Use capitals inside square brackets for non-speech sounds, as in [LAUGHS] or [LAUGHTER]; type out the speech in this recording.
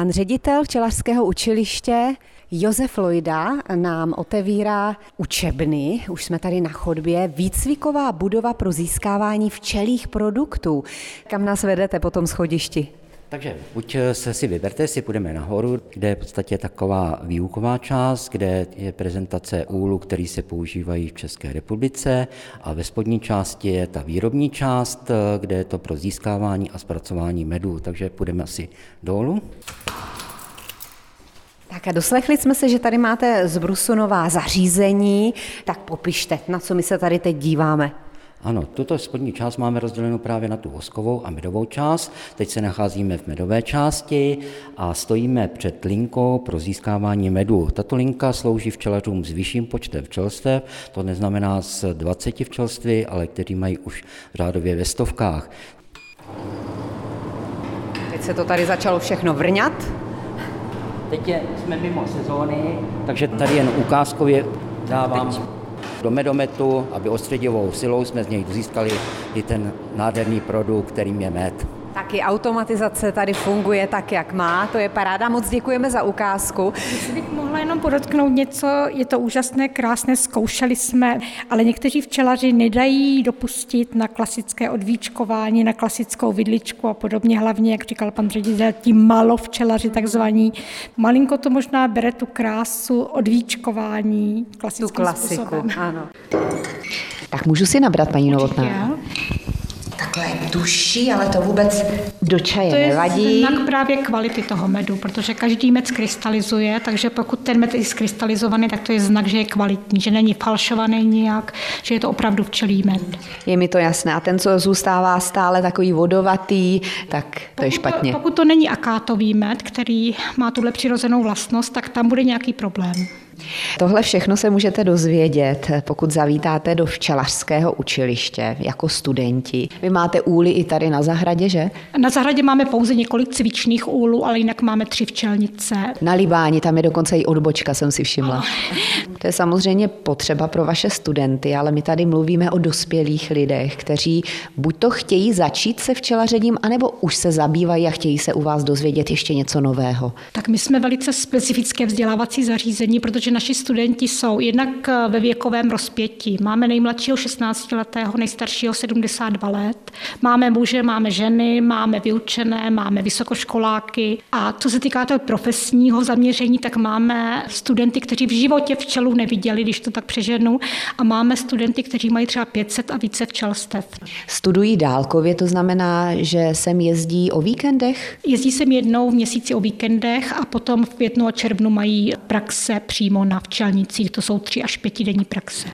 Pan ředitel včelařského učiliště Josef Lojda nám otevírá učebny, už jsme tady na chodbě, výcviková budova pro získávání včelých produktů. Kam nás vedete po tom schodišti? Takže buď se si vyberte, si půjdeme nahoru, kde je v podstatě taková výuková část, kde je prezentace úlu, který se používají v České republice a ve spodní části je ta výrobní část, kde je to pro získávání a zpracování medu. Takže půjdeme asi dolů. Tak a doslechli jsme se, že tady máte zbrusunová zařízení, tak popište, na co my se tady teď díváme. Ano, tuto spodní část máme rozdělenou právě na tu voskovou a medovou část. Teď se nacházíme v medové části a stojíme před linkou pro získávání medu. Tato linka slouží včelařům s vyšším počtem včelstev, to neznamená z 20 včelství, ale kteří mají už řádově ve stovkách. Teď se to tady začalo všechno vrňat. Teď je, jsme mimo sezóny, takže tady jen ukázkově dávám Teď do medometu, aby ostředivou silou jsme z něj získali i ten nádherný produkt, kterým je med. Taky automatizace tady funguje tak, jak má, to je paráda. Moc děkujeme za ukázku. Jestli bych mohla jenom podotknout něco, je to úžasné, krásné, zkoušeli jsme, ale někteří včelaři nedají dopustit na klasické odvíčkování, na klasickou vidličku a podobně, hlavně, jak říkal pan ředitel, ti malo včelaři takzvaní. Malinko to možná bere tu krásu odvíčkování klasickým tu klasiku, způsobem. ano. Tak můžu si nabrat, paní Novotná? Duší, ale to vůbec do čaje to je nevadí. znak právě kvality toho medu, protože každý med skrystalizuje, takže pokud ten med je skrystalizovaný, tak to je znak, že je kvalitní, že není falšovaný nijak, že je to opravdu včelí med. Je mi to jasné. A ten, co zůstává stále takový vodovatý, tak to pokud je špatně. To, pokud to není akátový med, který má tuhle přirozenou vlastnost, tak tam bude nějaký problém. Tohle všechno se můžete dozvědět, pokud zavítáte do včelařského učiliště jako studenti. Vy máte úly i tady na zahradě, že? Na zahradě máme pouze několik cvičných úlů, ale jinak máme tři včelnice. Na Libáni tam je dokonce i odbočka, jsem si všimla. [LAUGHS] To je samozřejmě potřeba pro vaše studenty, ale my tady mluvíme o dospělých lidech, kteří buď to chtějí začít se včelařením, anebo už se zabývají a chtějí se u vás dozvědět ještě něco nového. Tak my jsme velice specifické vzdělávací zařízení, protože že naši studenti jsou jednak eh, ve věkovém rozpětí. Máme nejmladšího 16-letého, nejstaršího 72 let. Máme muže, máme ženy, máme vyučené, máme vysokoškoláky. A co se týká toho profesního zaměření, tak máme studenty, kteří v životě včelu neviděli, když to tak přeženu. A máme studenty, kteří mají třeba 500 a více včelstev. Studují dálkově, to znamená, že sem jezdí o víkendech? Jezdí sem jednou v měsíci o víkendech a potom v květnu a červnu mají praxe přímo na včelnicích, to jsou tři až pětidenní praxe.